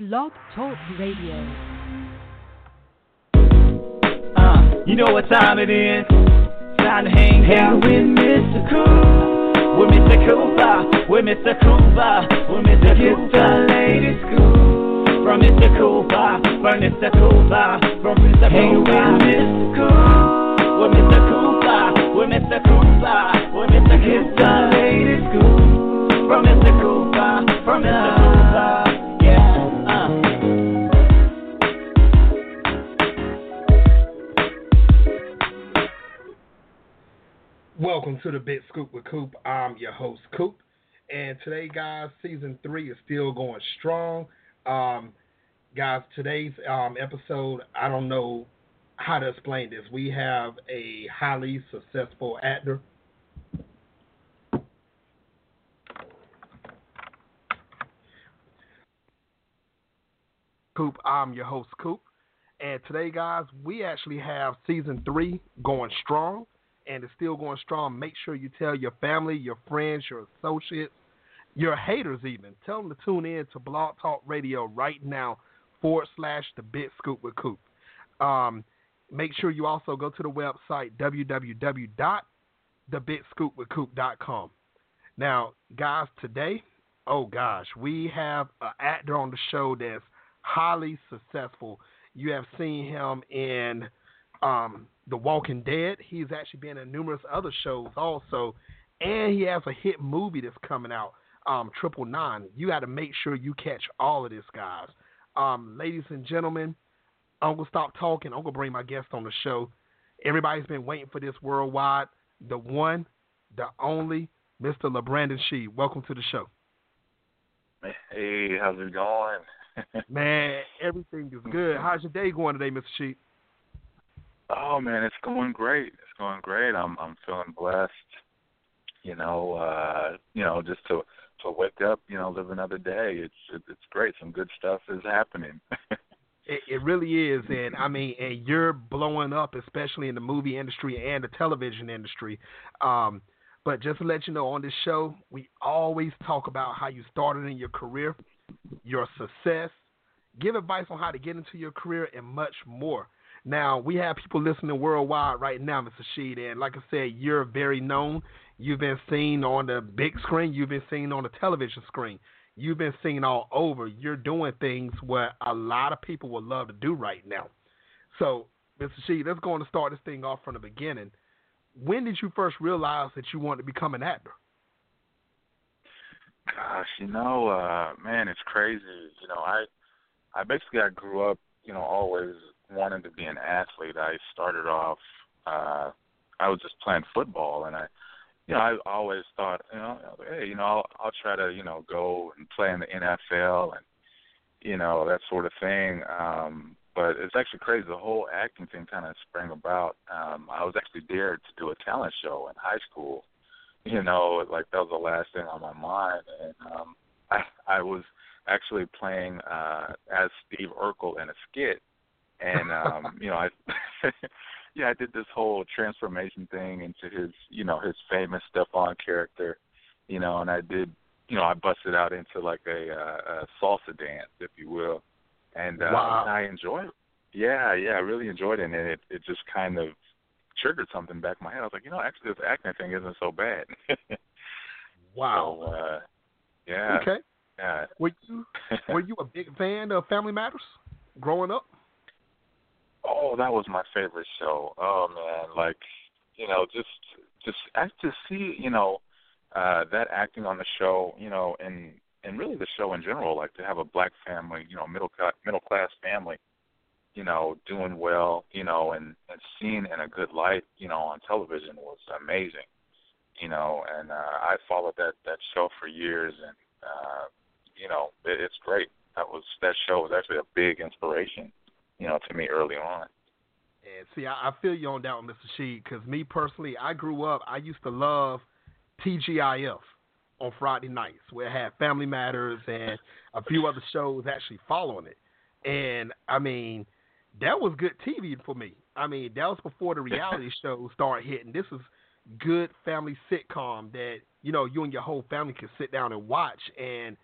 Blog Talk Radio. Uh, you know what time it is? Time to hang out with Mr. Cool. With Mr. Cooper, with Mr. Cooper, with Mr. Cooper. ladies school. From Mr. Cooper, from Mr. Cooper, from Mr. Cooper. with Mr. Cool. With Mr. Cooper, with Mr. Cooper, with Mr. Cooper. ladies school. From Mr. Cooper, Welcome to the Big Scoop with Coop. I'm your host, Coop. And today, guys, season three is still going strong. Um, guys, today's um, episode, I don't know how to explain this. We have a highly successful actor. Coop, I'm your host, Coop. And today, guys, we actually have season three going strong and it's still going strong, make sure you tell your family, your friends, your associates, your haters even. Tell them to tune in to Blog Talk Radio right now forward slash the Big Scoop with Coop. Um, make sure you also go to the website www.thebigscoopwithcoop.com. Now, guys, today, oh gosh, we have an actor on the show that's highly successful. You have seen him in um, The Walking Dead. He's actually been in numerous other shows also, and he has a hit movie that's coming out, um, Triple Nine. You got to make sure you catch all of this, guys. Um, ladies and gentlemen, I'm gonna stop talking. I'm gonna bring my guest on the show. Everybody's been waiting for this worldwide. The one, the only, Mr. LaBrandon Shead. Welcome to the show. Hey, how's it going? Man, everything is good. How's your day going today, Mr. Shead? Oh man, it's going great. It's going great. I'm I'm feeling blessed. You know, uh, you know, just to to wake up, you know, live another day. It's it, it's great. Some good stuff is happening. it, it really is, and I mean, and you're blowing up, especially in the movie industry and the television industry. Um, but just to let you know, on this show, we always talk about how you started in your career, your success, give advice on how to get into your career, and much more. Now, we have people listening worldwide right now, Mr. Shead, and like I said, you're very known. You've been seen on the big screen, you've been seen on the television screen, you've been seen all over. You're doing things what a lot of people would love to do right now. So, Mr. Shead, let's go on to start this thing off from the beginning. When did you first realize that you wanted to become an actor? Gosh, you know, uh, man, it's crazy. You know, I I basically I grew up, you know, always wanted to be an athlete. I started off uh I was just playing football and I you know, I always thought, you know, hey, you know, I'll I'll try to, you know, go and play in the NFL and you know, that sort of thing. Um but it's actually crazy. The whole acting thing kind of sprang about. Um I was actually dared to do a talent show in high school. You know, like that was the last thing on my mind and um I I was actually playing uh as Steve Urkel in a skit and um you know i yeah i did this whole transformation thing into his you know his famous stefan character you know and i did you know i busted out into like a, uh, a salsa dance if you will. And uh wow. i enjoyed it. Yeah yeah i really enjoyed it and it it just kind of triggered something back in my head. I was like you know actually this acting thing isn't so bad. Wow. so, uh yeah. Okay. Yeah. Were you were you a big fan of family matters growing up Oh, that was my favorite show. Oh man, like you know, just just act to see you know uh that acting on the show, you know, and and really the show in general, like to have a black family, you know, middle middle class family, you know, doing well, you know, and and seen in a good light, you know, on television was amazing, you know, and uh, I followed that that show for years, and uh, you know, it, it's great. That was that show was actually a big inspiration you know, to me early on. And see, I, I feel you on that one, Mr. Shead, because me personally, I grew up, I used to love TGIF on Friday nights, where it had Family Matters and a few other shows actually following it. And I mean, that was good TV for me. I mean, that was before the reality shows started hitting. This was good family sitcom that you know you and your whole family could sit down and watch, and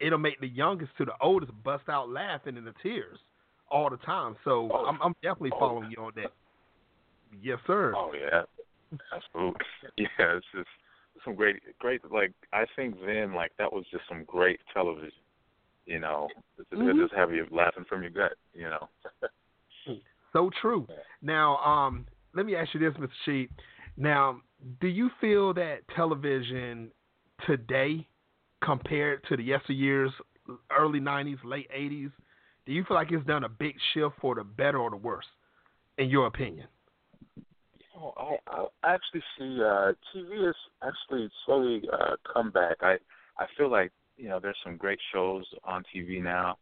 it'll make the youngest to the oldest bust out laughing in the tears all the time. So Oh. I'm, I'm definitely Oh. following you on that. Yes, sir. Oh yeah, absolutely. Yeah, it's just some great, great. Like I think then, like that was just some great television. You know, It's- it Mhm. just have you laughing from your gut. You know. So true. Now, um, let me ask you this, Mr. Shead. Now, do you feel that television today, compared to the yesteryears, early '90s, late '80s, do you feel like it's done a big shift for the better or the worse, in your opinion? Oh, I, I actually see uh, TV is actually slowly uh, come back. I I feel like you know there's some great shows on TV now,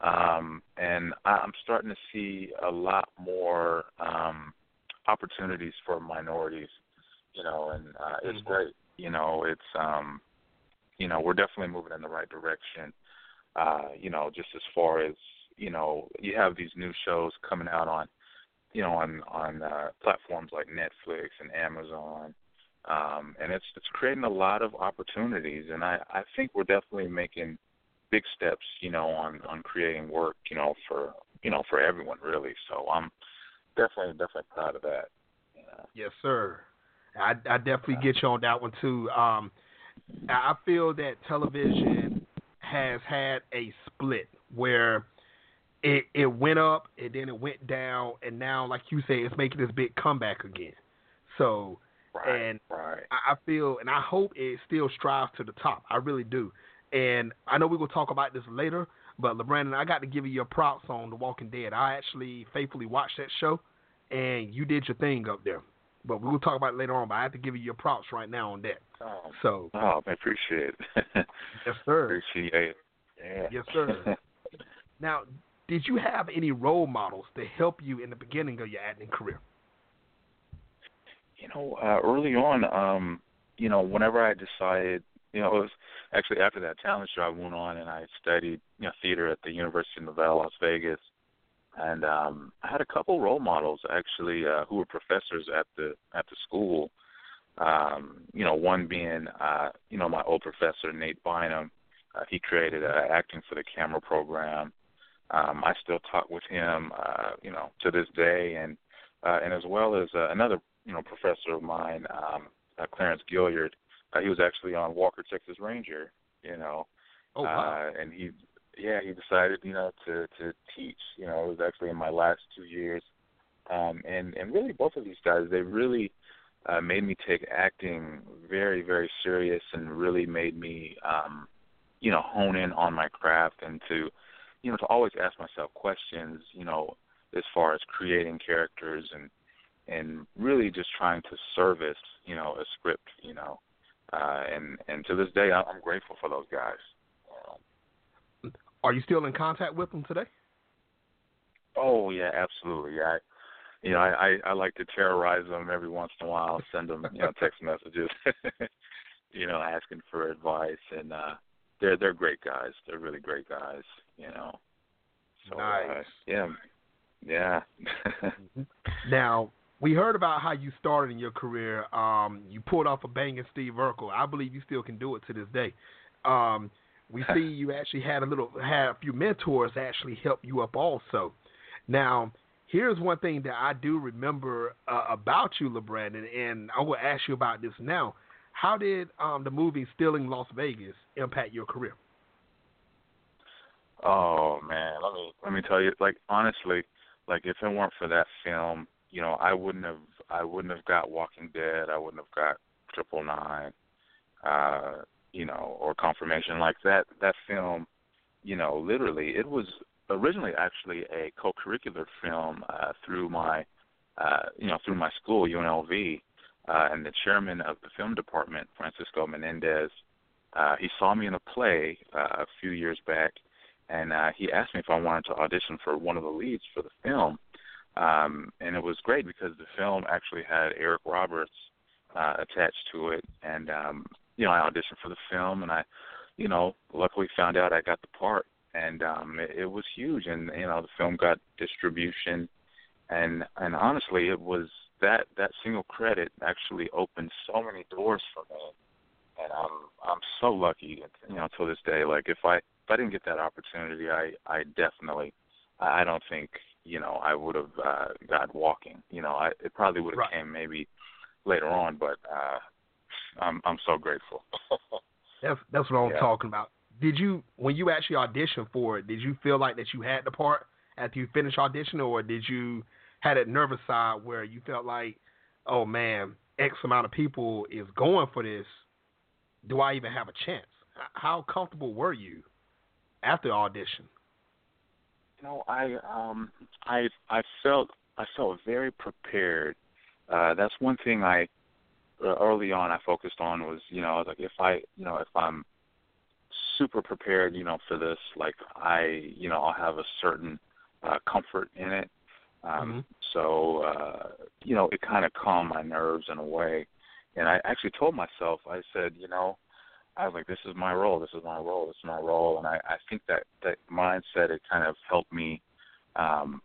um, and I, I'm starting to see a lot more um, opportunities for minorities. You know, and uh, it's Mhm. great. You know, it's um, you know we're definitely moving in the right direction. Uh, you know, just as far as you know, you have these new shows coming out on you know, on on uh, platforms like Netflix and Amazon, um, and it's it's creating a lot of opportunities. And I I think we're definitely making big steps, you know, on on creating work, you know, for you know for everyone really. So I'm definitely definitely proud of that. Yeah. Yes, sir. I, I definitely get you on that one too. Um, I feel that television has had a split it went up and then it went down, and now, like you say, it's making this big comeback again. So Right. And- right. I I feel, and I hope it still strives to the top. I really do. And I know we're gonna talk about this later, but LaBrandon, I got to give you your props on The Walking Dead. I actually faithfully watched that show, and you did your thing up there. But we'll talk about it later on. But I have to give you your props right now on that. Oh, So, oh I appreciate it. yes, sir. appreciate it. Yeah. Yes, sir. Now, did you have any role models to help you in the beginning of your acting career? You know, uh, early on, um, you know, whenever I decided, you know, it was actually after that talent show, I went on and I studied, you know, theater at the University of Nevada, Las Vegas, and um, I had a couple role models actually uh, who were professors at the at the school. Um, you know, one being, uh, you know, my old professor Nate Bynum. Uh, he created uh, acting for the camera program. Um, I still talk with him, uh, you know, to this day, and uh, and as well as uh, another you know professor of mine, um, uh, Clarence Gilliard. Uh, he was actually on Walker Texas Ranger, you know, Oh, wow. uh, and he yeah he decided you know to to teach. You know, it was actually in my last two years, um, and and really both of these guys they really uh, made me take acting very very serious and really made me um, you know hone in on my craft and to you know to always ask myself questions. You know, as far as creating characters and and really just trying to service, you know, a script, you know, uh, and and to this day, I'm grateful for those guys. Are you still in contact with them today? oh yeah, absolutely. I, you know, I, I I like to terrorize them every once in a while, send them you know text messages, you know, asking for advice, and uh, they're they're great guys. They're really great guys, you know. So, Nice. Uh, yeah, yeah. Now, we heard about how you started in your career. Um, you pulled off a banging Steve Urkel. I believe you still can do it to this day. Um, we see you actually had a little, had a few mentors actually help you up also. Now, here's one thing that I do remember uh, about you, LaBrandon, and I will ask you about this now. How did um, the movie Stealing Las Vegas impact your career? Oh man, let me let me tell you. Like honestly, like if it weren't for that film, you know, I wouldn't have I wouldn't have got Walking Dead. I wouldn't have got Triple Nine, uh, you know, or Confirmation. Like that that film, you know, literally it was originally actually a co-curricular film uh, through my, uh, you know, through my school UNLV, uh, and the chairman of the film department, Francisco Menendez. Uh, he saw me in a play uh, a few years back, and uh, he asked me if I wanted to audition for one of the leads for the film. Um, and it was great because the film actually had Eric Roberts uh, attached to it, and um, you know I auditioned for the film, and I, you know, luckily found out I got the part, and um, it, it was huge, and you know the film got distribution, and and honestly it was that that single credit actually opened so many doors for me, and I'm I'm so lucky, you know, till this day. Like if I if I didn't get that opportunity, I I definitely I don't think you know I would have uh, got walking. You know, I it probably would have right. came maybe later on, but uh, I'm I'm so grateful. that's that's what I'm Yeah. talking about. Did you when you actually auditioned for it? Did you feel like that you had the part after you finished auditioning, or did you had that nervous side where you felt like, oh man, X amount of people is going for this. Do I even have a chance? How comfortable were you after audition? You know, I um I I felt I felt very prepared. Uh that's one thing I uh, early on I focused on was, you know, like if I, you know, if I'm super prepared, you know, for this, like I, you know, I'll have a certain uh comfort in it. Um Mhm. so uh you know, it kind of calmed my nerves in a way. And I actually told myself, I said, you know, I was like, this is my role, this is my role, this is my role, and I, I think that that mindset it kind of helped me um,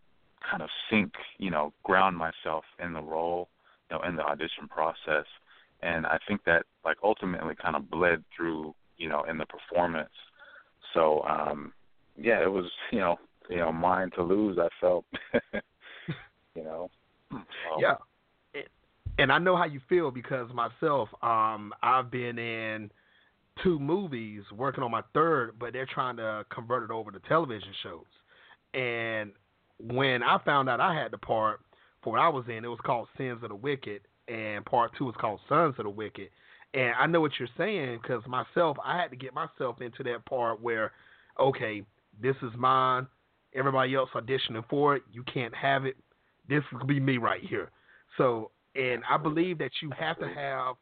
kind of sink, you know, ground myself in the role, you know, in the audition process, and I think that like ultimately kind of bled through, you know, in the performance. So um, yeah, it was, you know, you know, mine to lose. I felt, you know, so, Yeah. And- And I know how you feel because myself, um, I've been in two movies working on my third, but they're trying to convert it over to television shows. And when I found out I had the part for what I was in, it was called Sins of the Wicked, and part two was called Sons of the Wicked. And I know what you're saying because myself, I had to get myself into that part where, okay, this is mine. Everybody else auditioning for it, you can't have it. This will be me right here. So, and I believe that you have to have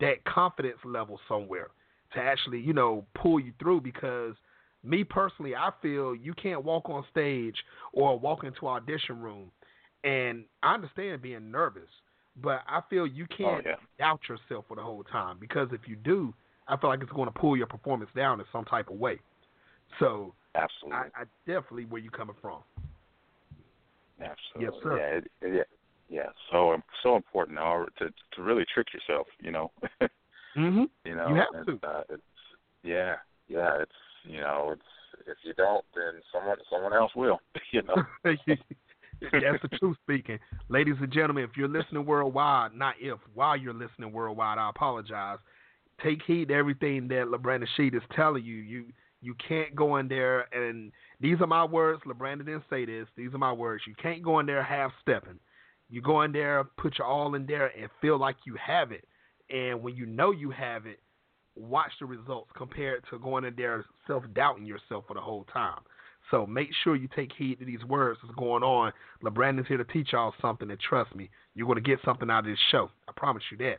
that confidence level somewhere to actually, you know, pull you through because me personally, I feel you can't walk on stage or walk into audition room and I understand being nervous, but I feel you oh can't yeah, doubt yourself for the whole time because if you do, I feel like it's going to pull your performance down in some type of way. So absolutely. I, I definitely where you coming from. Absolutely. Yes, sir. Yeah, it, it, yeah, yeah. So so important now to to really trick yourself. You know. Mm-hmm. you know. You have and, to. Uh, it's yeah, yeah. It's you know, it's if you don't, then someone someone else will. you know. That's the truth speaking. Ladies and gentlemen, if you're listening worldwide, not if, while you're listening worldwide, I apologize. Take heed to everything that LaBrandon Shead is telling you. You you can't go in there and these are my words. LaBrandon didn't say this. These are my words. You can't go in there half stepping. You go in there, put your all in there, and feel like you have it. And when you know you have it, watch the results compared to going in there self doubting yourself for the whole time. So make sure you take heed to these words that's going on. LaBrandon's here to teach y'all something, and trust me, you're going to get something out of this show. I promise you that.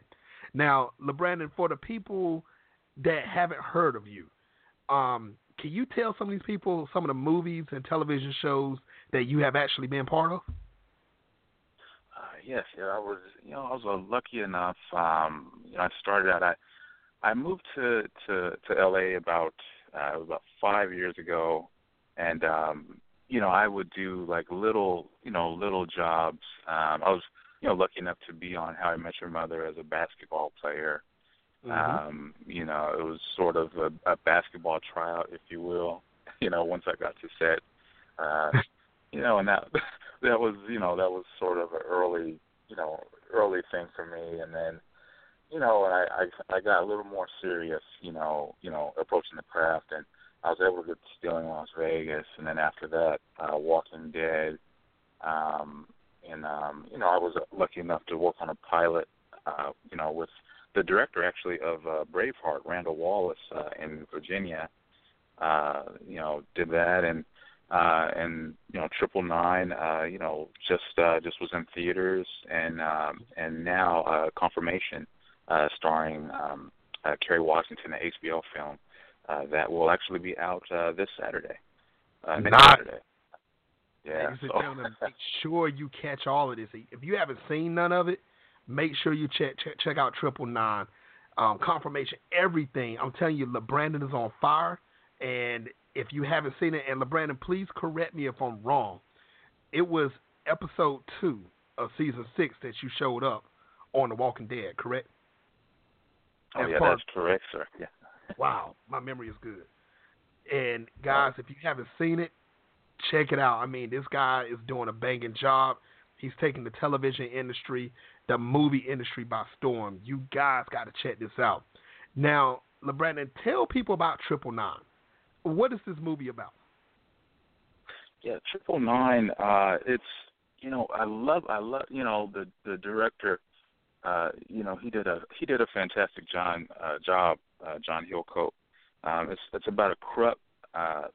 Now, LaBrandon, for the people that haven't heard of you, um, can you tell some of these people some of the movies and television shows that you have actually been part of? Uh, yes, yeah, I was, you know, I was lucky enough. Um, you know, I started out. I I moved to to to LA about uh, about five years ago, and um, you know, I would do like little, you know, little jobs. Um, I was, you know, lucky enough to be on How I Met Your Mother as a basketball player. Mm-hmm. Um, you know, it was sort of a, a basketball tryout, if you will. You know, once I got to set, uh, you know, and that that was, you know, that was sort of an early, you know, early thing for me. And then, you know, I I, I got a little more serious, you know, you know, approaching the craft, and I was able to get Stealing Las Vegas, and then after that, uh, Walking Dead. Um, and um, you know, I was lucky enough to work on a pilot, uh, you know, with the director actually of uh, Braveheart, Randall Wallace, uh, in Virginia. Uh, you know, did that and uh and you know triple nine uh you know just uh just was in theaters and um and now uh confirmation uh starring um uh Kerry Washington an HBO film uh that will actually be out uh this Saturday uh next Nice. Saturday yeah Ladies and so gentlemen, make sure you catch all of this. If you haven't seen none of it, make sure you check check, check out Triple Nine, um, confirmation, everything. I'm telling you, LaBrandon is on fire. And if you haven't seen it, and LaBrandon, please correct me if I'm wrong. It was episode two of season six that you showed up on The Walking Dead, correct? oh As yeah that's correct sir yeah Wow, my memory is good. And guys, if you haven't seen it, check it out. I mean, this guy is doing a banging job. He's taking the television industry, the movie industry by storm. You guys got to check this out. Now, LaBrandon, tell people about Triple Nine. What is this movie about? Yeah, Triple Nine. Uh, it's you know I love I love you know the the director. Uh, you know he did a he did a fantastic John uh, job. Uh, John Hillcoat. Um, it's it's about a corrupt uh,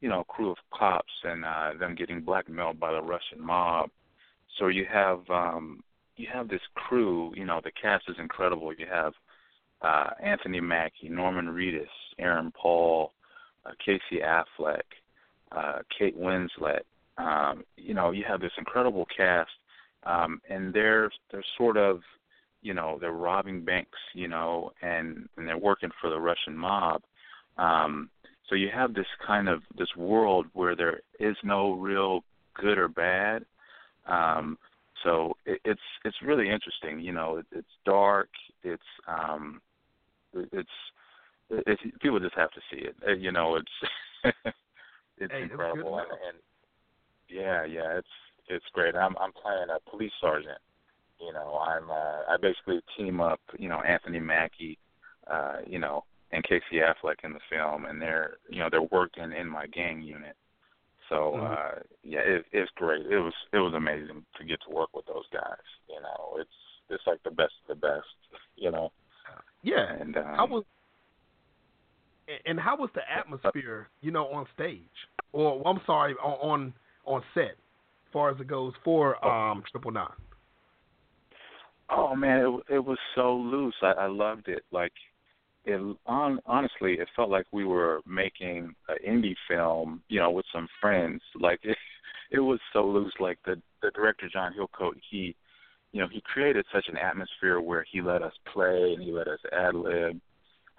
you know crew of cops and uh, them getting blackmailed by the Russian mob. So you have um, you have this crew. You know the cast is incredible. You have uh, Anthony Mackie, Norman Reedus, Aaron Paul, uh, Casey Affleck, uh, Kate Winslet. Um, you know, you have this incredible cast, um, and they're they're sort of, you know, they're robbing banks, you know, and and they're working for the Russian mob. Um, so you have this kind of this world where there is no real good or bad. Um, so it, it's it's really interesting. You know, it, it's dark. It's um, it's it's people just have to see it. Uh, you know, it's it's hey, incredible, and, and yeah, yeah, it's it's great. I'm I'm playing a police sergeant. You know, I'm uh, I basically team up. You know, Anthony Mackie, uh, you know, and Casey Affleck in the film, and they're you know they're working in my gang unit. So mm-hmm. uh yeah, it, it's great. It was it was amazing to get to work with those guys. You know, it's it's like the best of the best. You know. Yeah. And um, how was and how was the atmosphere, you know, on stage? Or I'm sorry, on on set, as far as it goes for oh. um Triple Nine. Oh man, it it was so loose. I, I loved it. Like it on honestly, it felt like we were making an indie film, you know, with some friends. Like it it was so loose. Like the the director John Hillcoat, he you know, he created such an atmosphere where he let us play and he let us ad lib.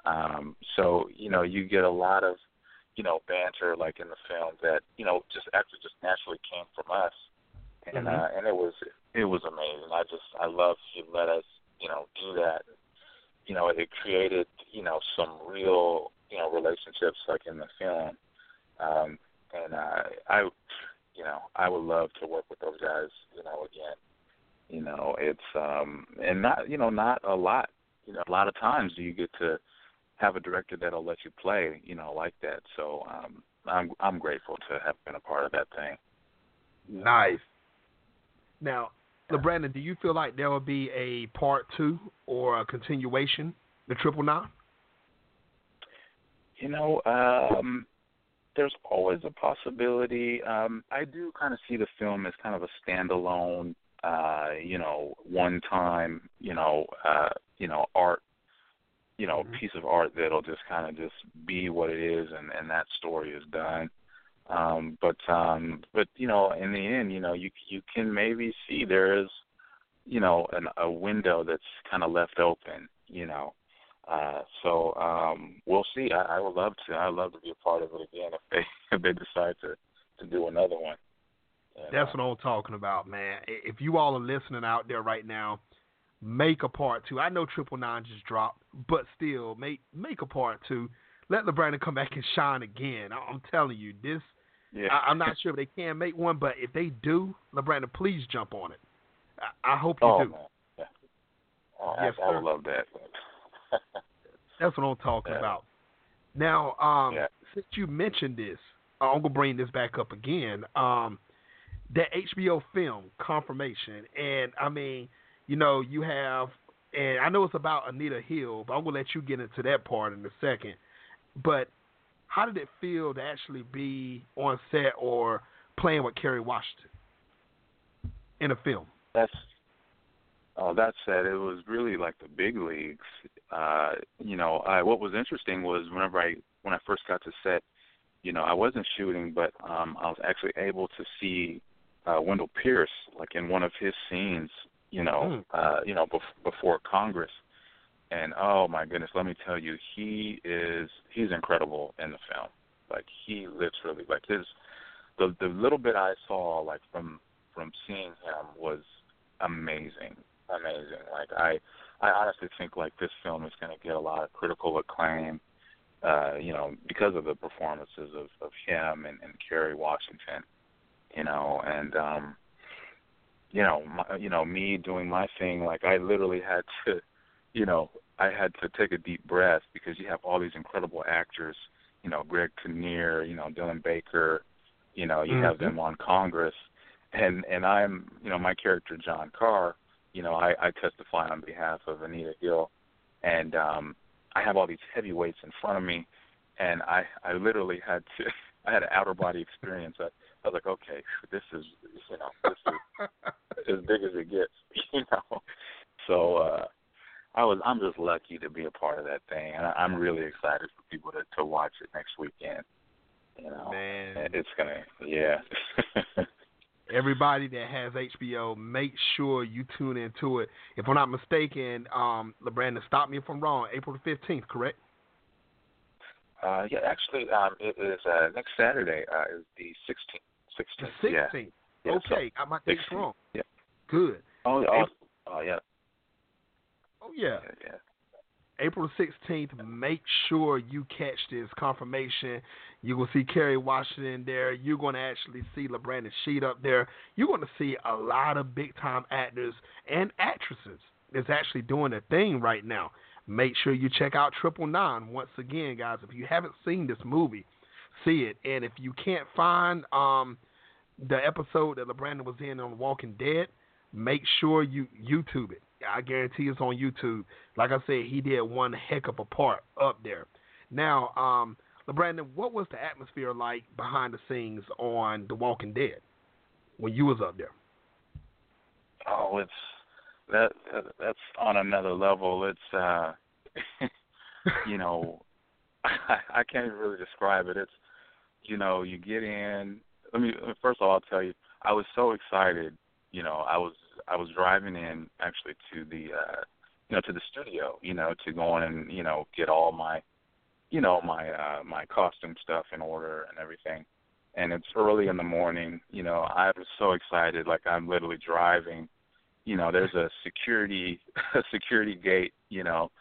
Um, so, you know, you get a lot of, you know, banter like in the film that, you know, just actually just naturally came from us. And mm-hmm. uh and it was it was amazing. I just I love he let us, you know, do that. You know, it created, you know, some real, you know, relationships like in the film. Um and uh I you know, I would love to work with those guys, you know, again. You know, it's um and not you know, not a lot. You know, a lot of times do you get to have a director that'll let you play, you know, like that. So um I'm I'm grateful to have been a part of that thing. Nice. Now, LaBrandon, do you feel like there will be a part two or a continuation, the Triple Nine? You know, um, there's always a possibility. Um, I do kind of see the film as kind of a standalone uh, you know, one time, you know, uh, you know, art, you know, mm-hmm. piece of art that'll just kind of just be what it is, and and that story is done. Um, but um, but you know, in the end, you know, you you can maybe see there is, you know, an, a window that's kind of left open, you know. Uh, so um, we'll see. I, I would love to. I'd love to be a part of it again if they if they decide to to do another one. That's what I'm talking about, man. If you all are listening out there right now, make a part two. I know Triple Nine just dropped, but still, make make a part two. Let LaBrandon come back and shine again. I'm telling you, this. Yeah. I, am not sure if they can make one, but if they do, LaBrandon, please jump on it. I, I hope you oh, do. Man. Yeah. Oh, yes, I, I would love that. That's what I'm talking yeah. about. Now, um, yeah. since you mentioned this, I'm gonna bring this back up again. Um, that HBO film confirmation, and I mean, you know, you have, and I know it's about Anita Hill, but I'm gonna let you get into that part in a second. But how did it feel to actually be on set or playing with Kerry Washington in a film? That's oh, that said, it was really like the big leagues. Uh, you know, I, what was interesting was whenever I when I first got to set, you know, I wasn't shooting, but um, I was actually able to see uh, Wendell Pierce, like in one of his scenes, you know, Mm. uh, you know, bef- before Congress. And oh my goodness, let me tell you, he is he's incredible in the film. Like he literally, like his the the little bit I saw, like from from seeing him, was amazing, amazing. Like I I honestly think like this film is going to get a lot of critical acclaim, uh, you know, because of the performances of, of him and, and Kerry Washington, you know, and um, you know, my, you know, me doing my thing, like I literally had to, you know, I had to take a deep breath because you have all these incredible actors, you know, Greg Kinnear, you know, Dylan Baker, you know, you mm-hmm. have them on Congress, and and I'm, you know, my character John Carr, you know, I, I testify on behalf of Anita Hill, and um, I have all these heavyweights in front of me, and I I literally had to I had an outer body experience. I, I was like, okay, this is you know this is as big as it gets, you know. So uh, I was I'm just lucky to be a part of that thing, and I, I'm really excited for people to to watch it next weekend. You know, Man. it's gonna yeah. everybody that has HBO, make sure you tune into it. If I'm not mistaken, um, LaBrandon, stop me if I'm wrong. April the 15th, correct? Uh, yeah, actually, um, it is uh, next Saturday. Uh, is the 16th. 16th. The 16th. Yeah. okay, so, I might dates wrong. Yeah. Good. Oh, oh, oh yeah. Oh yeah. yeah. April 16th, make sure you catch this confirmation. You will see Kerry Washington there. You're going to actually see LaBrandon Shead up there. You're going to see a lot of big time actors and actresses that's actually doing a thing right now. Make sure you check out Triple Nine. Once again, guys, if you haven't seen this movie, see it. And if you can't find um, the episode that LaBrandon was in on Walking Dead, make sure you YouTube it. I guarantee it's on YouTube. Like I said, he did one heck of a part up there. Now, um, LaBrandon, what was the atmosphere like behind the scenes on The Walking Dead when you was up there? Oh, it's that that's on another level. It's uh, you know, I, I can't even really describe it. It's you know, you get in. Let me first of all, I'll tell you, I was so excited. You know, I was I was driving in actually to the uh you know to the studio you know to go in and you know get all my you know my uh my costume stuff in order and everything. And it's early in the morning you know i was so excited like i'm literally driving. You know there's a security a security gate you know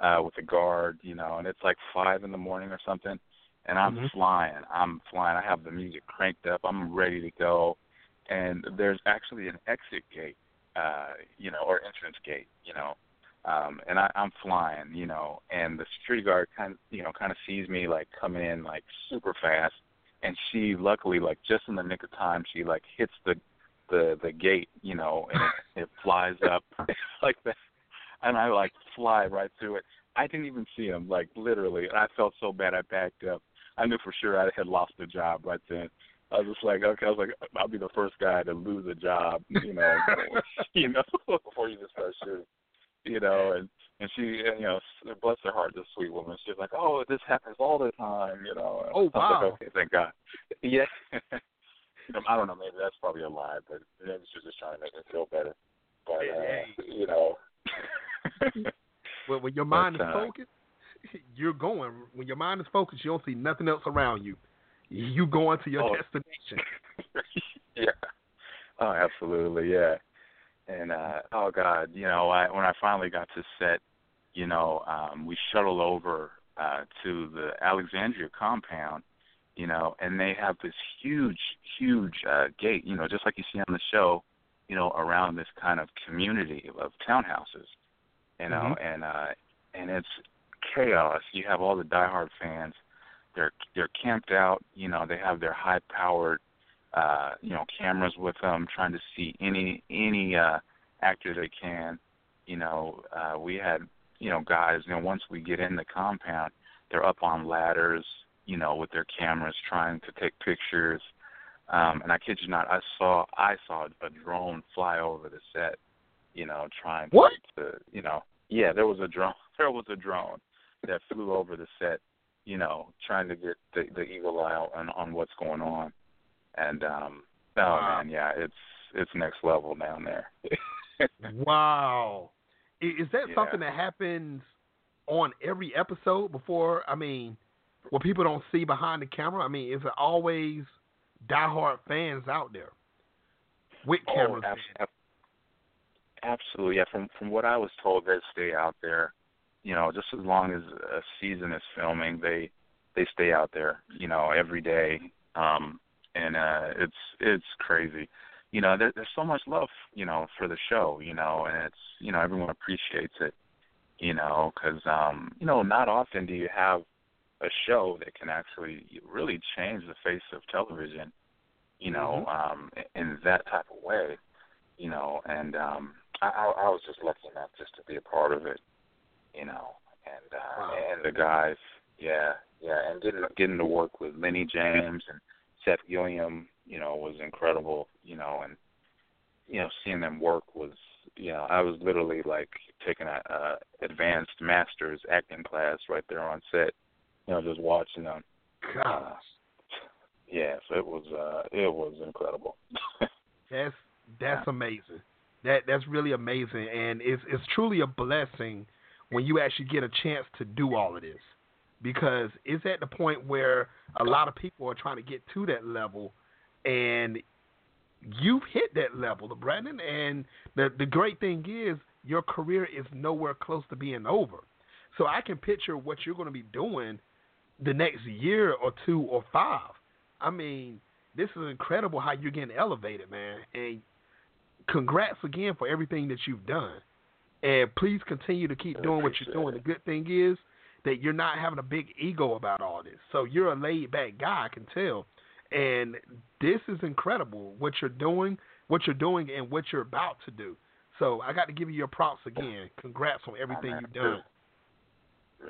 uh with a guard you know and it's like five in the morning or something and i'm mm-hmm. flying. I'm flying. I have the music cranked up. I'm ready to go. And there's actually an exit gate uh, you know, or entrance gate, you know. Um, and I, I'm flying, you know, and the security guard kind of, you know, kind of sees me like coming in like super fast, and she luckily like just in the nick of time she like hits the the the gate, you know, and it, it flies up like that, and I like fly right through it. I didn't even see him, like literally, and I felt so bad I backed up. I knew for sure I had lost the job right then. I was just like, okay, I was like, I'll be the first guy to lose a job, you know, you know, before you just start shooting, you know, and and she, you know, bless her heart, this sweet woman. She's like, oh, this happens all the time, you know. Oh wow. Like, okay, thank God. Yeah. I don't know, maybe that's probably a lie, but maybe she's just trying to make me feel better. But uh, you know. well, when your mind but, is uh, focused, you're going. When your mind is focused, you don't see nothing else around you you going to your oh. destination. yeah. Oh, absolutely, yeah. And uh oh god, you know, I when I finally got to set, you know, um we shuttled over uh to the Alexandria compound, you know, and they have this huge, huge uh gate, you know, just like you see on the show, you know, around this kind of community of townhouses. You know, mm-hmm. and uh and it's chaos. You have all the diehard fans they're they're camped out. You know, they have their high powered uh, you know cameras with them, trying to see any any uh, actor they can. You know, uh, we had you know guys. You know, once we get in the compound, they're up on ladders. You know, with their cameras, trying to take pictures. Um, and I kid you not, I saw I saw a drone fly over the set. You know, trying what? to you know, yeah, there was a drone. There was a drone that flew over the set you know, trying to get the, the eagle eye on, on what's going on. And um oh wow. man, yeah, it's it's next level down there. wow. Is that yeah. something that happens on every episode before I mean what people don't see behind the camera? I mean, is it always diehard fans out there with cameras? Oh, ab- absolutely, yeah. From from what I was told, they stay out there you know, just as long as a season is filming, they they stay out there, you know, every day. Um, and uh, it's it's crazy. You know, there, there's so much love, you know, for the show, you know, and it's you know everyone appreciates it, you know, because um, you know not often do you have a show that can actually really change the face of television, you know, mm-hmm. um, in that type of way, you know, and um, I, I was just lucky enough just to be a part of it, you know, and uh, wow. and the guys, yeah, yeah, and getting getting to work with Lenny James and Seth Gilliam, you know, was incredible, you know, and you know, seeing them work was, you know, I was literally like taking a, a advanced master's acting class right there on set, you know, just watching them. Gosh. Yeah, so it was uh it was incredible. that's that's amazing. That that's really amazing and it's it's truly a blessing when you actually get a chance to do all of this because it's at the point where a lot of people are trying to get to that level, and you've hit that level, Brandon. And the the great thing is your career is nowhere close to being over. So I can picture what you're going to be doing the next year or two or five. I mean, this is incredible how you're getting elevated, man. And congrats again for everything that you've done. And please continue to keep doing what you're doing. The good thing is that you're not having a big ego about all this. So you're a laid back guy, I can tell. And this is incredible what you're doing, what you're doing, and what you're about to do. So I got to give you your props again. Congrats on everything you've done.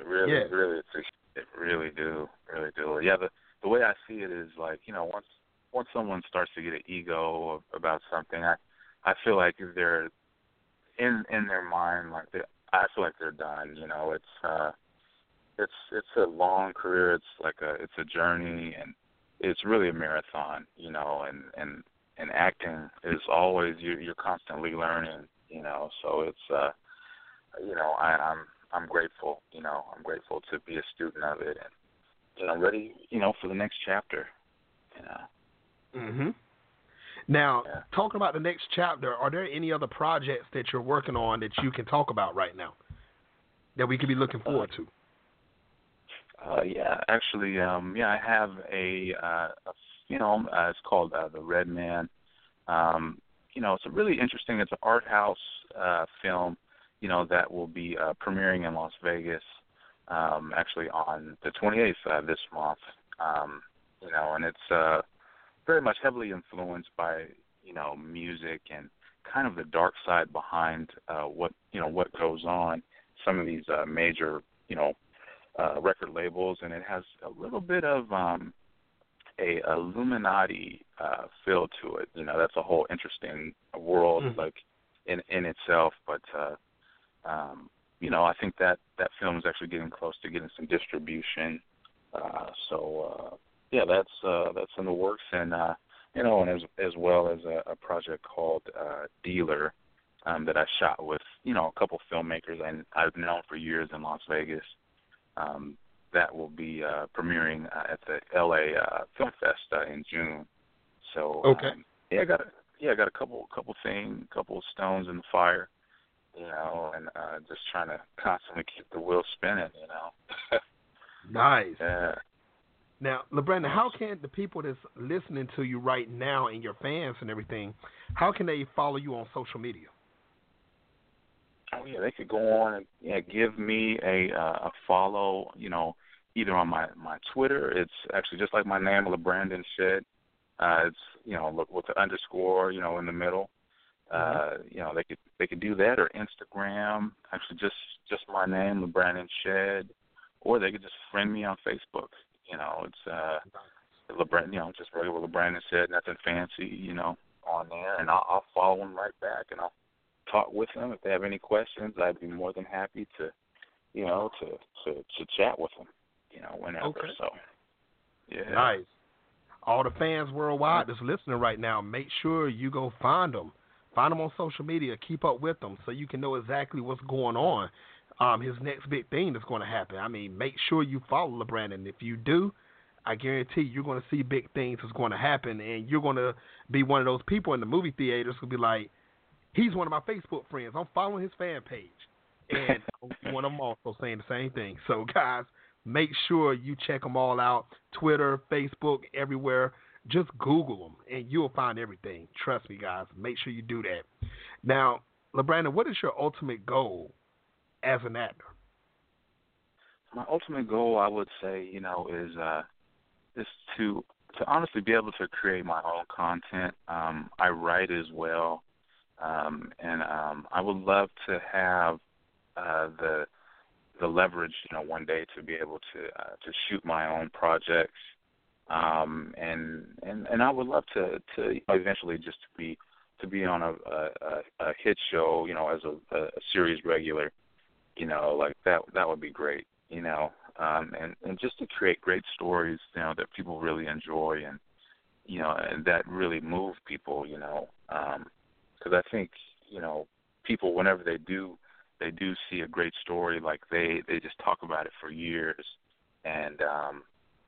Really, yeah. really appreciate it. Really do, really do. Yeah, the the way I see it is like you know once once someone starts to get an ego about something, I I feel like if they're in in their mind like they feel like they're done. You know, it's uh it's it's a long career. It's like a it's a journey, and it's really a marathon, you know. And and and acting is always you you're constantly learning, you know. So it's uh, you know, I, I'm I'm grateful, you know. I'm grateful to be a student of it, and and I'm ready, you know, for the next chapter, you know. Mhm. Now, yeah. talking about the next chapter, are there any other projects that you're working on that you can talk about right now that we could be looking forward uh, to? Uh, yeah, actually, um, yeah, I have a, uh, a film. Uh, it's called uh, The Red Man. Um, you know, it's a really interesting. It's an art house uh, film. You know, that will be uh, premiering in Las Vegas. Um, actually, on the 28th uh, this month. Um, you know, and it's uh, very much heavily influenced by you know music and kind of the dark side behind uh, what you know what goes on. Some of these uh, major you know uh, record labels, and it has a little bit of um, a Illuminati uh, feel to it. You know, that's a whole interesting world, mm-hmm. like in in itself. But uh, um, you know, I think that that film is actually getting close to getting some distribution. Uh, so uh, yeah, that's uh, that's in the works, and uh, you know, and as as well as a, a project called uh, Dealer. Um, that I shot with, you know, a couple filmmakers and I've known for years in Las Vegas, um, that will be uh, premiering uh, at the LA uh, Film Fest uh, in June. So okay, um, yeah, I got a, yeah, I got a couple couple things, couple stones in the fire, you know, and uh, just trying to constantly keep the wheel spinning, you know. nice. Yeah. Now, LaBrandon, how can the people that's listening to you right now and your fans and everything, how can they follow you on social media? oh yeah, they could go on and yeah, give me a uh, a follow. You know, either on my my Twitter. It's actually just like my name, LaBrandon Shead. Uh, it's you know look with the underscore you know in the middle. Mm-hmm. Uh, you know they could they could do that or Instagram. Actually, just just my name, LaBrandon Shead, or they could just friend me on Facebook. You know, it's uh, LaBrandon. You know, just regular LaBrandon Shead, nothing fancy. You know, on there, and I'll, I'll follow them right back, and I'll talk with them. If they have any questions, I'd be more than happy to, you know, to to to chat with them, you know, whenever. Okay. So, yeah. Nice. All the fans worldwide that's listening right now, make sure you go find them. Find them on social media. Keep up with them so you can know exactly what's going on. Um, his next big thing that's going to happen. I mean, make sure you follow LaBrandon. If you do, I guarantee you're going to see big things that's going to happen, and you're going to be one of those people in the movie theaters who'll be like, He's one of my Facebook friends. I'm following his fan page. and one of them also saying the same thing. So guys, make sure you check them all out. Twitter, Facebook, everywhere. Just Google them, and you'll find everything. Trust me, guys. Make sure you do that. Now, LaBrandon, what is your ultimate goal as an actor? My ultimate goal, I would say, you know, is uh, is to to honestly be able to create my own content. Um, I write as well, um, and um, I would love to have uh, the the leverage, you know, one day to be able to uh, to shoot my own projects, um, and and and I would love to to you know, eventually just to be to be on a, a a hit show, you know, as a, a series regular, you know, like that that would be great, you know, um, and and just to create great stories, you know, that people really enjoy and you know, and that really move people, you know, um, I think you know people whenever they do they do see a great story, like they they just talk about it for years, and um,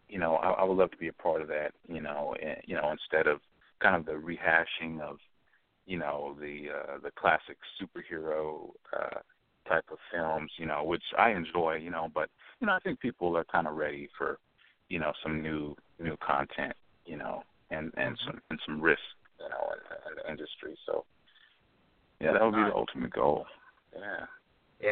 you know, I, I would love to be a part of that, you know, and, you know, instead of kind of the rehashing of you know the uh, the classic superhero uh, type of films, you know, which I enjoy, you know, but you know I think people are kind of ready for you know some new new content, you know, and and mm-hmm. some and some risk, you know, in, in the industry. So yeah, that would be the ultimate goal. Yeah.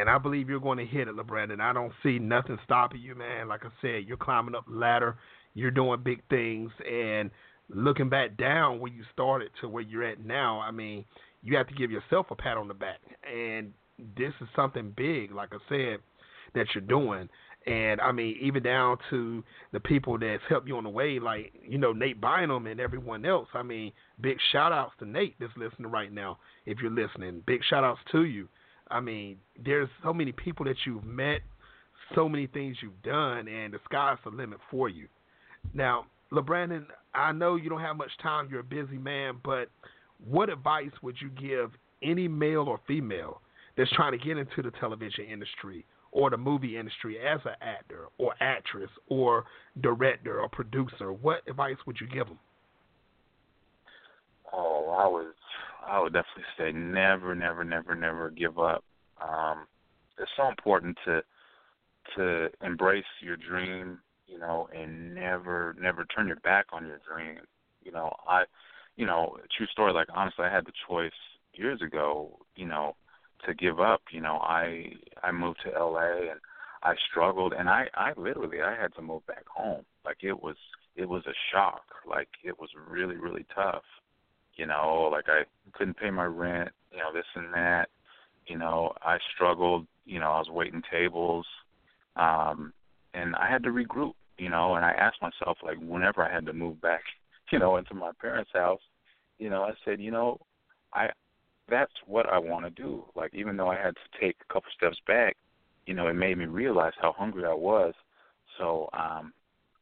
And I believe you're going to hit it, LaBrandon. I don't see nothing stopping you, man. Like I said, you're climbing up the ladder. You're doing big things, and looking back down where you started to where you're at now, I mean, you have to give yourself a pat on the back. And this is something big, like I said, that you're doing. And I mean, even down to the people that's helped you on the way, like, you know, Nate Bynum and everyone else. I mean, big shout outs to Nate that's listening right now, if you're listening. Big shout outs to you. I mean, there's so many people that you've met, so many things you've done, and the sky's the limit for you. Now, LaBrandon, I know you don't have much time. You're a busy man, but what advice would you give any male or female that's trying to get into the television industry or the movie industry as an actor or actress or director or producer? What advice would you give them? Oh, I would, I would definitely say never, never, never, never give up. Um, it's so important to to embrace your dream you know, and never never turn your back on your dream. You know, I you know, true story, like honestly I had the choice years ago, you know, to give up. You know, I I moved to LA and I struggled and I I literally I had to move back home. Like it was it was a shock. Like it was really really tough. You know, like I couldn't pay my rent, you know, this and that. You know, I struggled, you know, I was waiting tables. Um and I had to regroup, you know, and I asked myself like whenever I had to move back, you know, into my parents' house, you know, I said, you know, I that's what I want to do. Like even though I had to take a couple steps back, you know, it made me realize how hungry I was. So um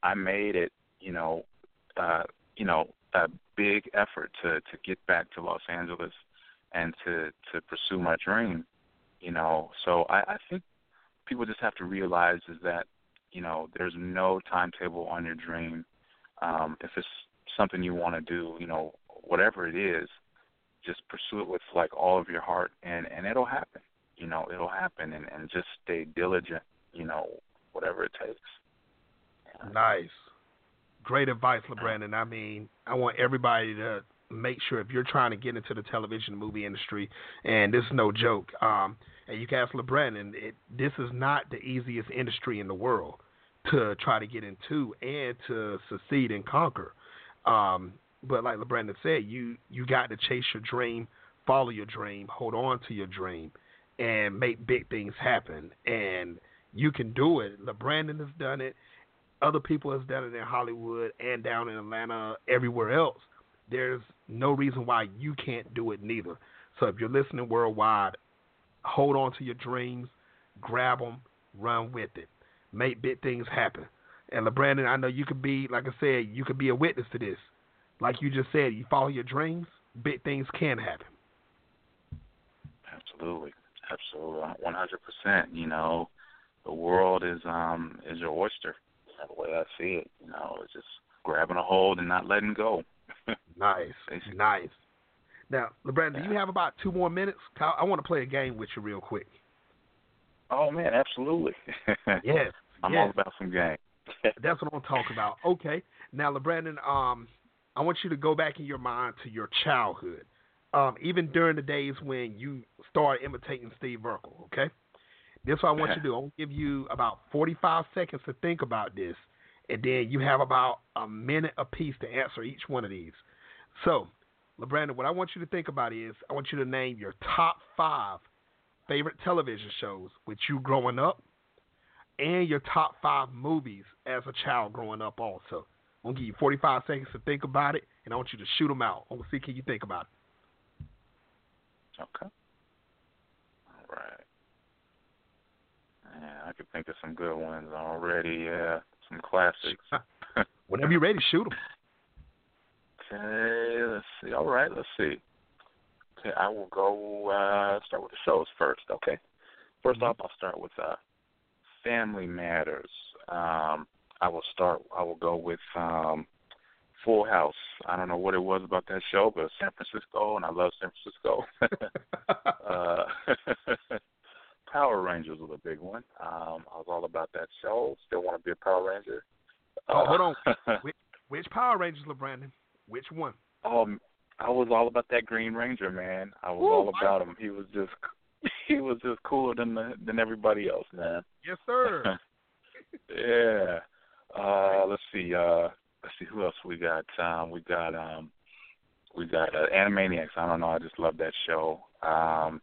I made it, you know, uh, you know, a big effort to to get back to Los Angeles and to to pursue my dream, you know. So I, I think people just have to realize is that you know, there's no timetable on your dream. Um, if it's something you want to do, you know, whatever it is, just pursue it with like all of your heart, and and it'll happen. You know, it'll happen, and and just stay diligent. You know, whatever it takes. Yeah. Nice, great advice, LaBrandon. I mean, I want everybody to make sure if you're trying to get into the television movie industry, and this is no joke. Um, and you can ask LaBrandon, it, this is not the easiest industry in the world to try to get into and to succeed and conquer. Um, but like LaBrandon said, you you got to chase your dream, follow your dream, hold on to your dream, and make big things happen. And you can do it. LaBrandon has done it. Other people have done it in Hollywood and down in Atlanta, everywhere else. There's no reason why you can't do it neither. So if you're listening worldwide, hold on to your dreams, grab them, run with it make big things happen. And LaBrandon, I know you could be, like I said, you could be a witness to this. Like you just said, you follow your dreams, big things can happen. Absolutely, absolutely, one hundred percent. You know, the world is um is your oyster. That's the way I see it. You know, it's just grabbing a hold and not letting go. nice, nice. Now, LaBrandon, yeah. do you have about two more minutes? I want to play a game with you real quick. Oh man, absolutely. yes. I'm yes. all about some game. That's what I'm talking about. Okay. Now, LaBrandon, um, I want you to go back in your mind to your childhood, um, even during the days when you started imitating Steve Urkel. Okay. This is what I want you to do. I'll give you about 45 seconds to think about this, and then you have about a minute apiece to answer each one of these. So, LaBrandon, what I want you to think about is I want you to name your top five favorite television shows with you growing up and your top five movies as a child growing up also. I'm gonna give you 45 seconds to think about it, and I want you to shoot them out. I'm gonna see can you think about it. Okay. All right. Yeah, I could think of some good ones already. Yeah, some classics. Whenever you're ready, shoot them. Okay, let's see. All right, let's see. Okay, I will go uh start with the shows first, okay? 1st Mm-hmm. off I'll start with uh Family Matters. Um I will start I will go with um Full House. I don't know what it was about that show, but San Francisco and I love San Francisco. uh Power Rangers was a big one. Um I was all about that show. Still want to be a Power Ranger. Oh, hold on. on. Which, which Power Rangers, LaBrandon? Which one? Um, I was all about that Green Ranger, man. I was Woo, all about him. He was just he was just cooler than the, than everybody else, man. Yes, sir. yeah. Uh, let's see. Uh, let's see who else we got. Um, we got um, we got uh, Animaniacs. I don't know. I just love that show. Um,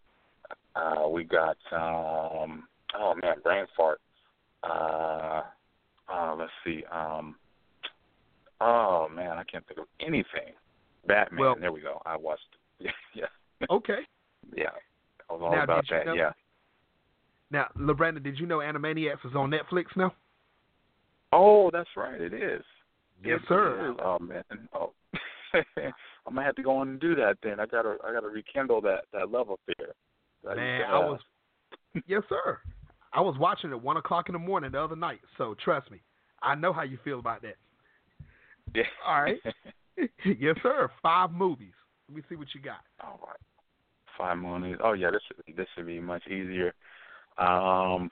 uh, we got um, oh man, brain fart. Uh, uh, let's see. Um, oh man, I can't think of anything. Batman. Well- there we go. I watched. Yeah, yeah, okay. yeah. I was all Now, about that. know- Yeah. Now, LaBrandon, did you know Animaniacs is on Netflix now? Oh, that's right. It is. Yes, sir. Oh man. Oh. I'm gonna have to go on and do that then. I gotta I gotta rekindle that that love affair. that Man, I was. Yes, sir. I was watching it one o'clock in the morning the other night. So trust me, I know how you feel about that. Yeah. All right. yes, sir. Five movies. Let me see what you got. All right. Five movies. Oh yeah, this this should be much easier. Um,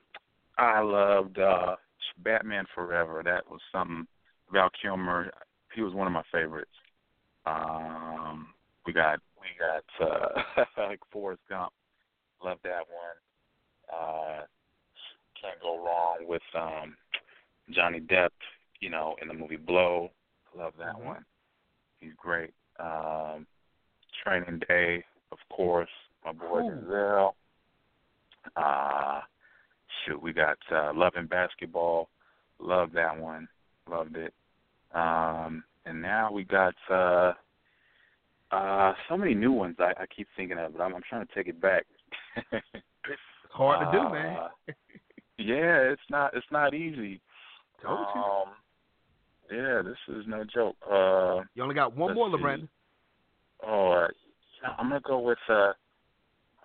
I loved uh Batman Forever. That was something. Val Kilmer. He was one of my favorites. Um, we got we got uh like Forrest Gump. Love that one. Uh, can't go wrong with um Johnny Depp. You know, in the movie Blow. Love that Mhm. one. He's great. Um, Training Day, of course. My boy Ooh. Denzel. Uh, shoot, we got uh, Love and Basketball. Love that one. Loved it. Um, and now we got uh, uh, so many new ones I, I keep thinking of, but I'm, I'm trying to take it back. It's hard to do, man. Uh, yeah, it's not it's not easy. Told you. Um, yeah, this is no joke. Uh, You only got one more, see. LaBrandon. oh, uh, I'm gonna go with uh, I'm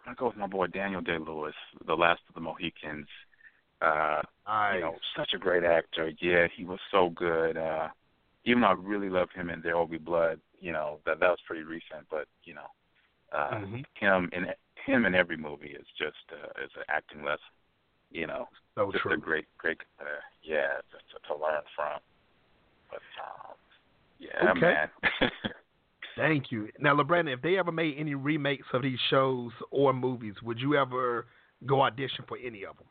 gonna go with my boy Daniel Day Lewis, The Last of the Mohicans. Uh, Nice. you know, such a great actor. Yeah, he was so good. Uh, even though I really loved him in There Will Be Blood, you know that that was pretty recent, but you know, uh, Mhm. him in him in every movie is just uh, is an acting lesson. You know, so just true. a great, great, uh, yeah, to, to learn from. But um, yeah, Okay. man. Thank you. Now, LaBrandon, if they ever made any remakes of these shows or movies, would you ever go audition for any of them?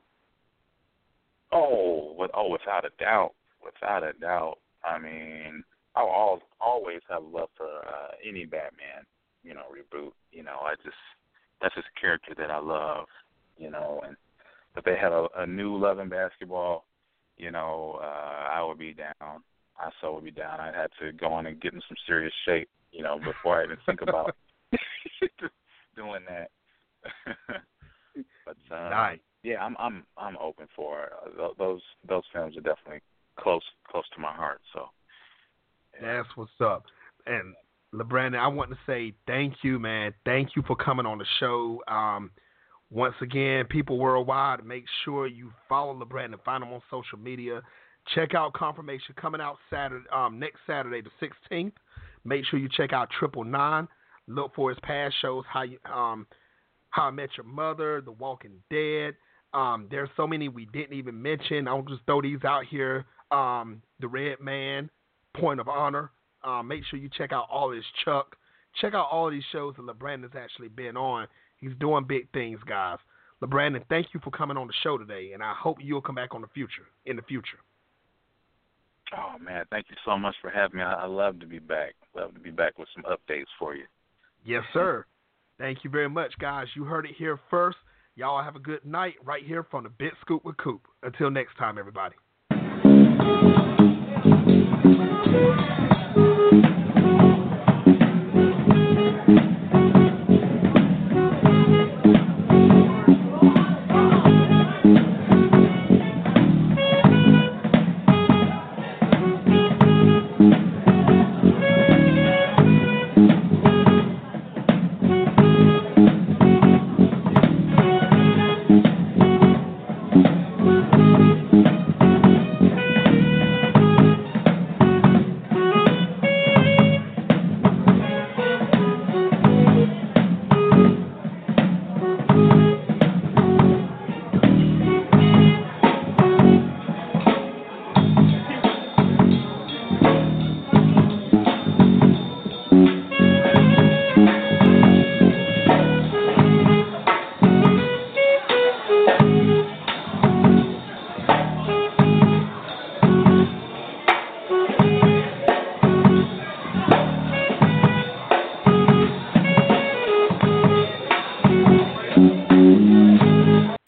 oh, with, oh, without a doubt, without a doubt. I mean, I'll al- always have love for uh, any Batman, you know, reboot. You know, I just that's just a character that I love. You know, and if they had a, a new Love and Basketball, you know, uh, I would be down. I so would be down. I'd have to go on and get in some serious shape, you know, before I even think about doing that. but uh, Nice. yeah, I'm I'm I'm open for uh, those those films are definitely close close to my heart. So That's what's up. And LaBrandon, I want to say thank you, man. Thank you for coming on the show. Um, once again, people worldwide, make sure you follow LaBrandon. Find him on social media. Check out Confirmation coming out Saturday, um, next Saturday, the 16th. Make sure you check out Triple Nine. Look for his past shows, how you, um, How I Met Your Mother, The Walking Dead. Um, there's so many we didn't even mention. I'll just throw these out here. Um, the Red Man, Point of Honor. Um, make sure you check out all his Chuck. Check out all these shows that LaBrandon's actually been on. He's doing big things, guys. LaBrandon, thank you for coming on the show today, and I hope you'll come back on the future in the future. Oh man, thank you so much for having me. I, I love to be back. Love to be back with some updates for you. Yes, sir. Thank you very much, guys. You heard it here first. Y'all have a good night right here from the Big Scoop with Coop. Until next time, everybody. Thank you.